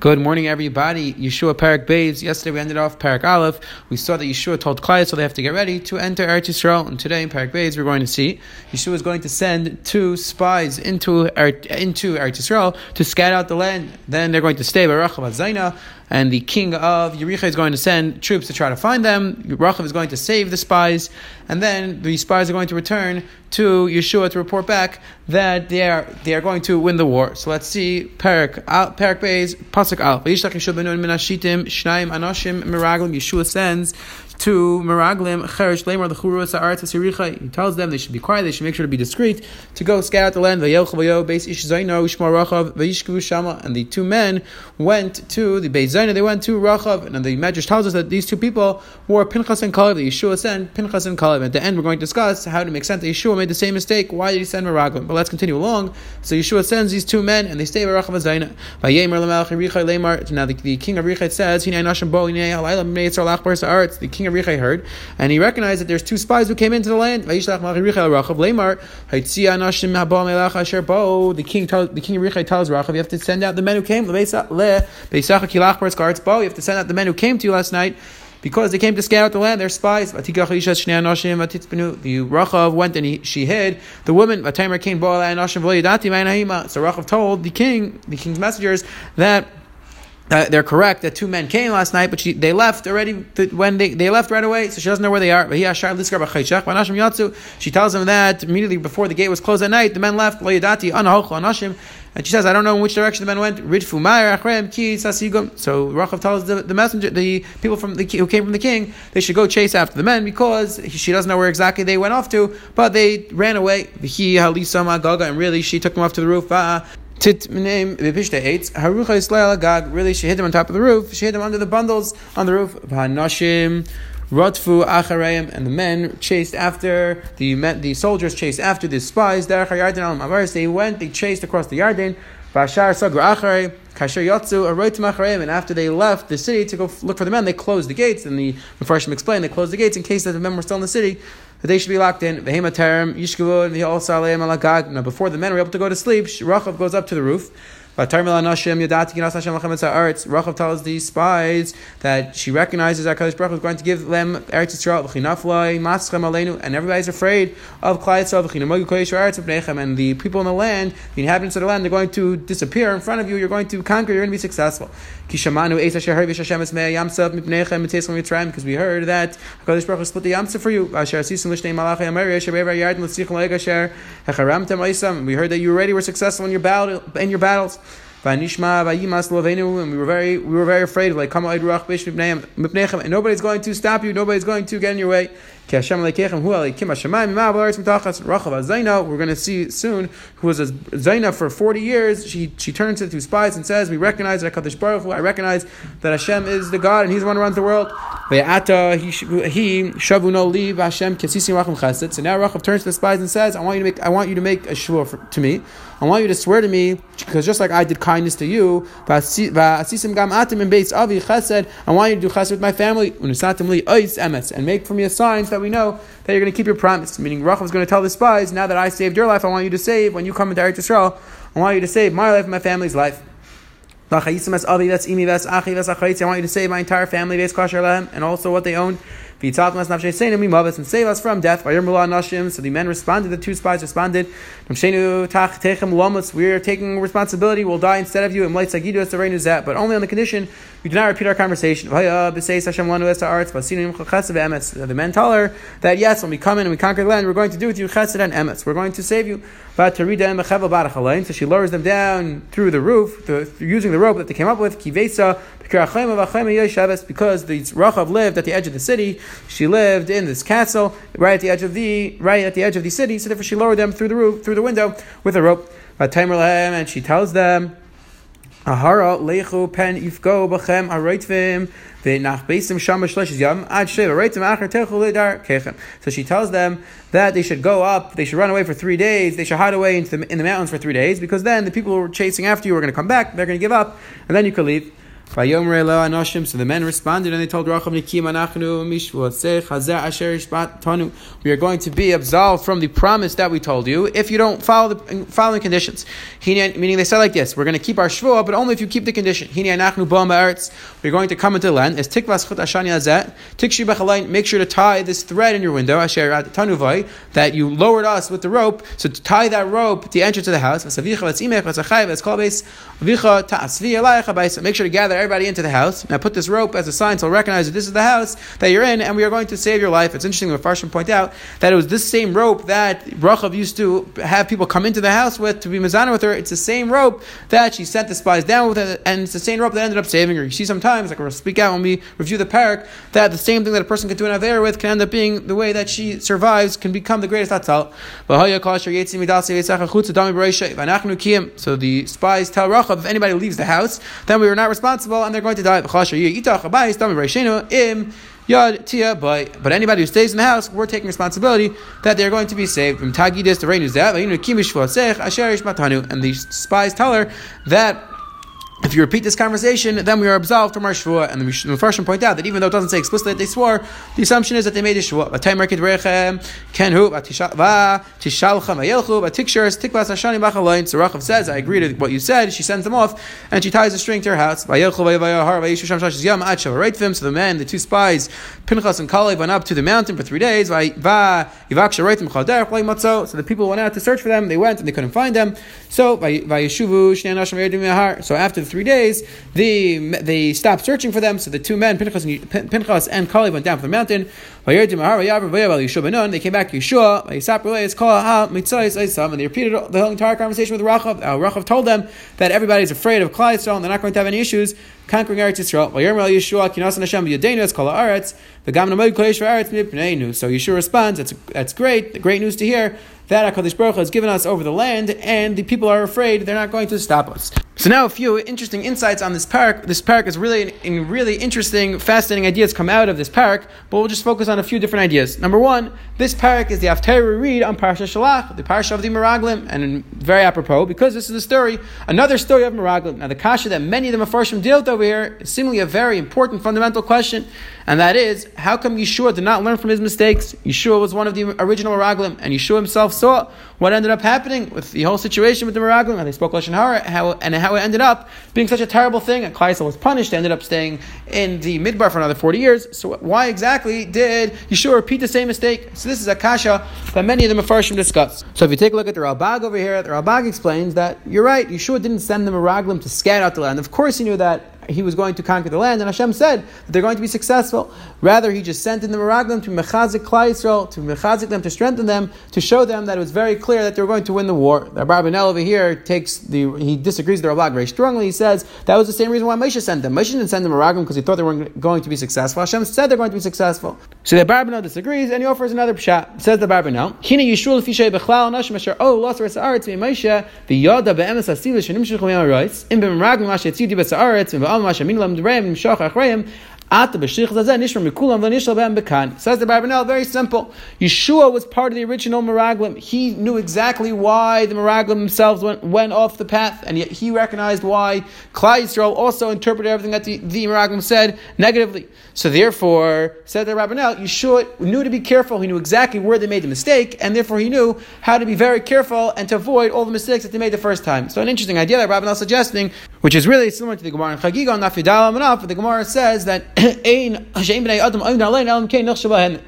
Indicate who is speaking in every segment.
Speaker 1: Good morning, everybody. Yeshua Parak Bays. Yesterday we ended off Parak Aleph. We saw that Yeshua told Klal, so they have to get ready to enter Eretz Yisrael. And today in Parak Bays we're going to see Yeshua is going to send two spies into into Eretz Yisrael to scout out the land. Then they're going to stay by Rachav Zaina and the king of Yericha is going to send troops to try to find them. Rachav is going to save the spies, and then the spies are going to return to Yeshua to report back that they are they are going to win the war. So let's see Perak Perak Beis Pasuk Al. Yeshua sends to Meraglim Cheresh Lemar He tells them they should be quiet, they should make sure to be discreet, to go scout out the land. And the two men went to the Zaina, they went to Rachav, and the Medrash tells us that these two people were Pinchas and Kaleb, the Yeshua sent Pinchas and Kaleb. At the end, we're going to discuss how to make sense that Yeshua made the same mistake. Why did he send Meraglim? But let's continue along. So Yeshua sends these two men, and they stay at Rachav Zaina. Now the, the king of Richai says, the king of Richa heard, and he recognized that there's two spies who came into the land. The king, the king of Richa tells Rachav, you have to send out the men who came. You have to send out the men who came to you last night because they came to scout out the land, they're spies. The Rachav went and he, she hid the woman. So Rachav told the king, the king's messengers, that uh, they're correct that two men came last night, but she, they left already when they, they left right away, so she doesn't know where they are. She tells them that immediately before the gate was closed at night, the men left. And she says, I don't know in which direction the men went. So Rachav tells the, the messenger, the people from the who came from the king, they should go chase after the men because she doesn't know where exactly they went off to, but they ran away. And really, she took them off to the roof. Tit name Vipishte hates Harucha Yisrael Agag. Really, she hid them on top of the roof. She hid them under the bundles on the roof. Hanashim. rotfu Achareim, and the men chased after the men, the soldiers chased after the spies. Derech Yarden al Mavaris. They went, they chased across the Yarden. Bashar Sagra Acharei. Kasher Yatsu Aroitim Achareim. And after they left the city to go look for the men, they closed the gates. And the Mepharshim explained they closed the gates in case that the men were still in the city that they should be locked in. Now, before the men were able to go to sleep, Rachav goes up to the roof. Rachav tells these spies that she recognizes that Kadosh Baruch is going to give them Eretz Yisrael, and everybody's afraid of and the people in the land, the inhabitants of the land, they're going to disappear in front of you. You're going to conquer. You're going to be successful. Because we heard that Kadosh Baruch split the Yam Suf for you. We heard that you already were successful in your battle in your battles. Vanishma vayimas lovenu, and we were very we were very afraid of like come and nobody's going to stop you, nobody's going to get in your way. We're going to see soon who was a Zaina for 40 years. She, she turns to two spies and says, We recognize that Kadosh Baruch Hu, I recognize that Hashem is the God and He's the one who runs the world. Chesed. So now Rachav turns to the spies and says, I want you to make I want you to make a shvua to me. I want you to swear to me because just like I did kindness to you, I want you to do chesed with my family and make for me a sign that we know that you're going to keep your promise. Meaning, Rachel is going to tell the spies, now that I saved your life, I want you to save, when you come into Eretz Yisrael, I want you to save my life and my family's life. I want you to save my entire family, and also what they own. And save us from death. So the men responded, the two spies responded, We are taking responsibility, we'll die instead of you. But only on the condition we do not repeat our conversation. The men tell her that yes, when we come in and we conquer the land, we're going to do with you chesed and emes. We're going to save you. So she lowers them down through the roof, the, using the rope that they came up with. Because the Rachav lived at the edge of the city, she lived in this castle right at the edge of the right at the edge of the city. So therefore, she lowered them through the roof, through the window with a rope. And she tells them. Ahara lechu pen b'chem beisim yam ad techu ledar kechem. So she tells them that they should go up, they should run away for three days, they should hide away the, in the mountains for three days, because then the people who were chasing after you are going to come back, they're going to give up, and then you could leave. So the men responded and they told Rachel, We are going to be absolved from the promise that we told you if you don't follow the following conditions. Meaning they said like this, we're going to keep our shvua, but only if you keep the condition. We're going to come into the land. Make sure to tie this thread in your window that you lowered us with the rope. So to tie that rope to the entrance of the house. Make sure to gather everybody into the house. Now put this rope as a sign so I'll recognize that this is the house that you're in, and we are going to save your life. It's interesting that Farshim point out that it was this same rope that Rachav used to have people come into the house with to be Mazana with her. It's the same rope that she sent the spies down with, and it's the same rope that ended up saving her. You see sometimes, like we'll speak out when we review the parak, that the same thing that a person can do an Aver with can end up being the way that she survives, can become the greatest Atzal. So the spies tell Rachav, if anybody leaves the house, then we are not responsible and they're going to die. By but anybody who stays in the house, we're taking responsibility that they're going to be saved. From the rain is and the spies tell her that if you repeat this conversation, then we are absolved from our shvua. And the Mepharshim point out that even though it doesn't say explicitly that they swore, the assumption is that they made a shvua. So Rachav says, I agree to what you said. She sends them off, and she ties a string to her house. So the men, the two spies, Pinchas and Kalev, went up to the mountain for three days. So the people went out to search for them. They went and they couldn't find them. So so after three days, the, they stopped searching for them. So the two men, Pinchas and, Pinchas and Kalev, went down from the mountain. They came back to Yeshua, and they repeated the whole entire conversation with Rachav. Uh, Rachav told them that everybody's afraid of Klal Yisrael and they're not going to have any issues conquering Eretz Yisrael. So Yeshua responds, that's, that's great, the great news to hear that HaKadosh Baruch has given us over the land, and the people are afraid they're not going to stop us. So now a few interesting insights on this parak. This parak is really, really interesting, fascinating ideas come out of this parak, but we'll just focus on a few different ideas. Number one, this parak is the Haftarah we read on Parsha Shalach, the Parsha of the Meraglim, and very apropos, because this is the story, another story of Meraglim. Now the kasha that many of the Mefarshim dealt over here is seemingly a very important fundamental question, and that is, how come Yeshua did not learn from his mistakes? Yeshua was one of the original Meraglim, and Yeshua himself saw what ended up happening with the whole situation with the Meraglim, and they spoke Lashon Hara, how, and how it ended up being such a terrible thing, and Klaisel was punished, ended up staying in the Midbar for another 40 years. So why exactly did Yeshua repeat the same mistake? So this is a kasha that many of the Mefarshim discuss. So if you take a look at the Ralbag over here, the Ralbag explains that you're right, Yeshua didn't send the Meraglim to scat out the land. Of course he knew that he was going to conquer the land, and Hashem said that they're going to be successful. Rather, he just sent in the Meraglim to Mechazik Klal Yisrael, to Mechazik them, to strengthen them, to show them that it was very clear that they were going to win the war. The Barbanel over here takes the, he disagrees with the Ralbag very strongly. He says that was the same reason why Moshe sent them. Moshe didn't send them Meraglim because he thought they weren't going to be successful. Hashem said they're going to be successful. So the Barbanel disagrees, and he offers another pshat. Says the Barbanel, Hina Yishul Fishay Bechlal Nashim Asher Oh Lost Aretz Moshe the Yoda Be'emes Asiv Shenim Shechum Yamayis Im B'Meraglim Asher Tzidi B'Saaretz Im Says the Barbanel, very simple. Yeshua was part of the original Meraglim. He knew exactly why the Meraglim themselves went, went off the path, and yet he recognized why Klal Yisrael also interpreted everything that the, the Meraglim said negatively. So therefore, said the Rabbanel, Yeshua knew to be careful. He knew exactly where they made the mistake, and therefore he knew how to be very careful and to avoid all the mistakes that they made the first time. So an interesting idea that Rabbanel is suggesting, which is really similar to the Gemara in Chagiga on Nafidal Amanaf, but the Gemara says that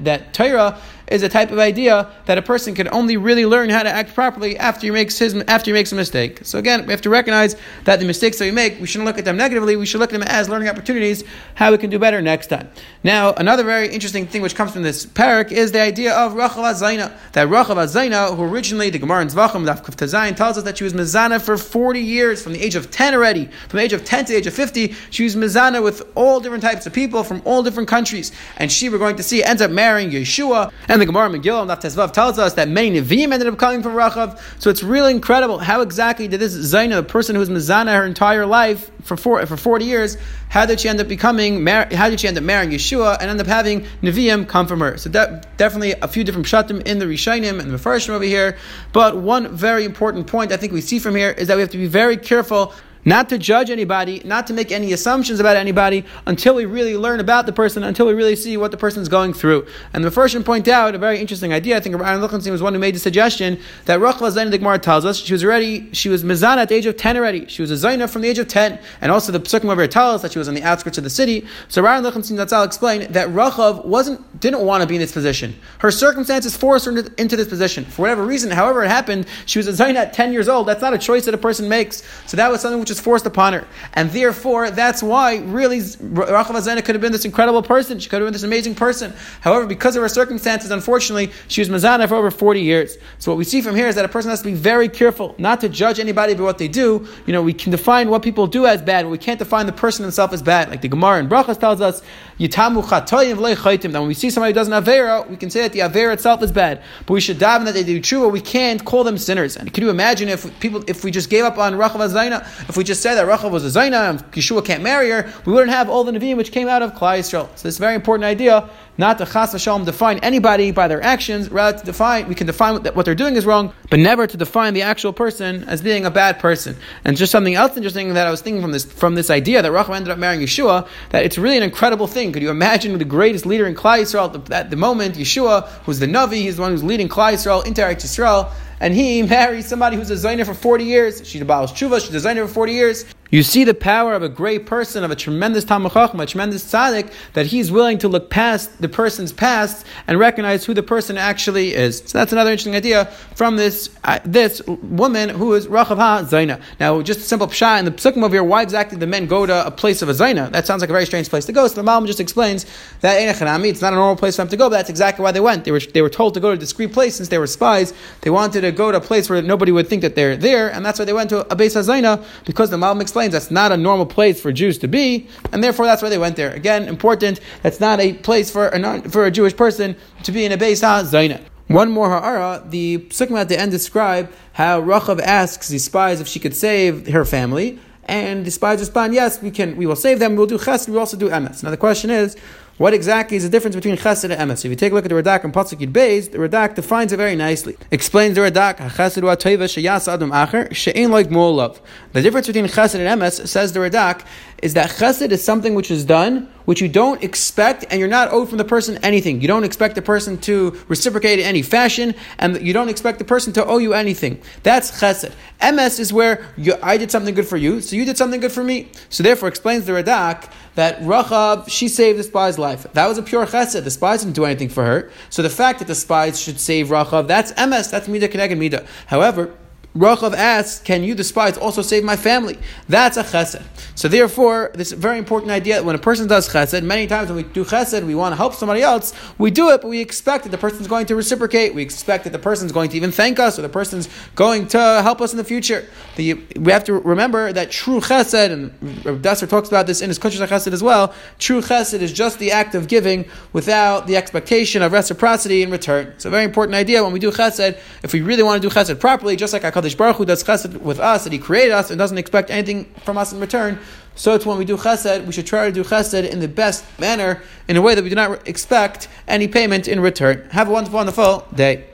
Speaker 1: that Torah is a type of idea that a person can only really learn how to act properly after he makes his after he makes a mistake. So again, we have to recognize that the mistakes that we make, we shouldn't look at them negatively. We should look at them as learning opportunities, how we can do better next time. Now, another very interesting thing which comes from this parak is the idea of Rachav Azayna. That Rachav Azayna, who originally the Gemara in Zvachim Daf tells us that she was mezana for forty years, from the age of ten already, from the age of ten to the age of fifty, she was mezana with all different types of people from all different countries, and she we're going to see ends up marrying Yeshua and the Gemara Megillah Daf Tezvav tells us that many Nevi'im ended up coming from Rachav. So it's really incredible how exactly did this Zaina, the person who was Mizana her entire life for four, for forty years, how did she end up becoming? How did she end up marrying Yeshua and end up having Nevi'im come from her? So that, definitely a few different pshatim in the Rishonim and the Mefarshim over here. But one very important point I think we see from here is that we have to be very careful not to judge anybody, not to make any assumptions about anybody until we really learn about the person, until we really see what the person is going through. And the first should point out a very interesting idea. I think Aaron Lichtenstein was one who made the suggestion that Rachel Zaina the Gemara tells us she was already she was mizana at the age of ten already. She was a Zaina from the age of ten, and also the Psukim over tells us that she was on the outskirts of the city. So Aaron Lichtenstein all explained that Rachav wasn't didn't want to be in this position. Her circumstances forced her into this position for whatever reason. However, it happened. She was a Zaina at ten years old. That's not a choice that a person makes. So that was something which forced upon her. And therefore, that's why really Rachav Azana could have been this incredible person. She could have been this amazing person. However, because of her circumstances, unfortunately, she was Mazana for over 40 years. So what we see from here is that a person has to be very careful not to judge anybody by what they do. You know, we can define what people do as bad, but we can't define the person himself as bad. Like the Gemara in Brachas tells us, That when we see somebody who does an Avera, we can say that the Avera itself is bad. But we should daven that they do true, we can't call them sinners. And can you imagine if people, if we just gave up on Rachav Azayna, if we just said that Rachel was a Zaina and Yeshua can't marry her, we wouldn't have all the Nevi'im which came out of Klal Yisrael. So this is a very important idea, not to chas v'shalom define anybody by their actions, rather to define, we can define what they're doing is wrong, but never to define the actual person as being a bad person. And just something else interesting that I was thinking from this, from this idea that Rachel ended up marrying Yeshua, that it's really an incredible thing. Could you imagine the greatest leader in Klal Yisrael at the moment, Yeshua, who's the Navi, he's the one who's leading Klal Yisrael into Eretz Yisrael, and he marries somebody who's a Zainer for 40 years. She's a Baal Tshuva, she's a Zainer for 40 years. You see the power of a great person, of a tremendous Talmud a tremendous tzaddik, that he's willing to look past the person's past and recognize who the person actually is. So that's another interesting idea from this uh, this woman who is Rachav Ha Zaina. Now, just a simple pshat in the psukim over here, why exactly the men go to a place of a Zaina? That sounds like a very strange place to go. So the Malbim just explains that it's not a normal place for them to go, but that's exactly why they went. They were, they were told to go to a discreet place since they were spies. They wanted to go to a place where nobody would think that they're there, and that's why they went to a base of Zaina, because the Malbim explains explains that's not a normal place for Jews to be, and therefore that's why they went there. Again, important, that's not a place for a, non, for a Jewish person to be in a Beis HaZayna. One more ha'ara, the psukim at the end describe how Rachav asks the spies if she could save her family, and the spies respond, yes, we can, we will save them, we'll do chesed, we will also do emes. Now the question is, what exactly is the difference between chesed and emes? If you take a look at the Radak and Pasuk Yud Beis, the Radak defines it very nicely. Explains the Radak, chesed wa sheyas adam acher she'ein like. The difference between chesed and emes, says the Radak, is that chesed is something which is done, which you don't expect, and you're not owed from the person anything. You don't expect the person to reciprocate in any fashion, and you don't expect the person to owe you anything. That's chesed. emes is where you, I did something good for you, so you did something good for me. So therefore, explains the Radak that Rachav, she saved the spy's life. That was a pure chesed. The spies didn't do anything for her. So the fact that the spies should save Rachav, that's emes, that's midah keneged midah. However, Rachav asks, Can you, the spies, also save my family? That's a chesed. So, therefore, this very important idea that when a person does chesed, many times when we do chesed, we want to help somebody else, we do it, but we expect that the person's going to reciprocate. We expect that the person's going to even thank us, or the person's going to help us in the future. The, we have to remember that true chesed, and Dessler talks about this in his Kushas chesed as well, true chesed is just the act of giving without the expectation of reciprocity in return. It's a very important idea when we do chesed, if we really want to do chesed properly, just like I HaKadosh Baruch Hu does chesed with us, that He created us and doesn't expect anything from us in return, so it's when we do chesed, we should try to do chesed in the best manner, in a way that we do not expect any payment in return. Have a wonderful, wonderful day.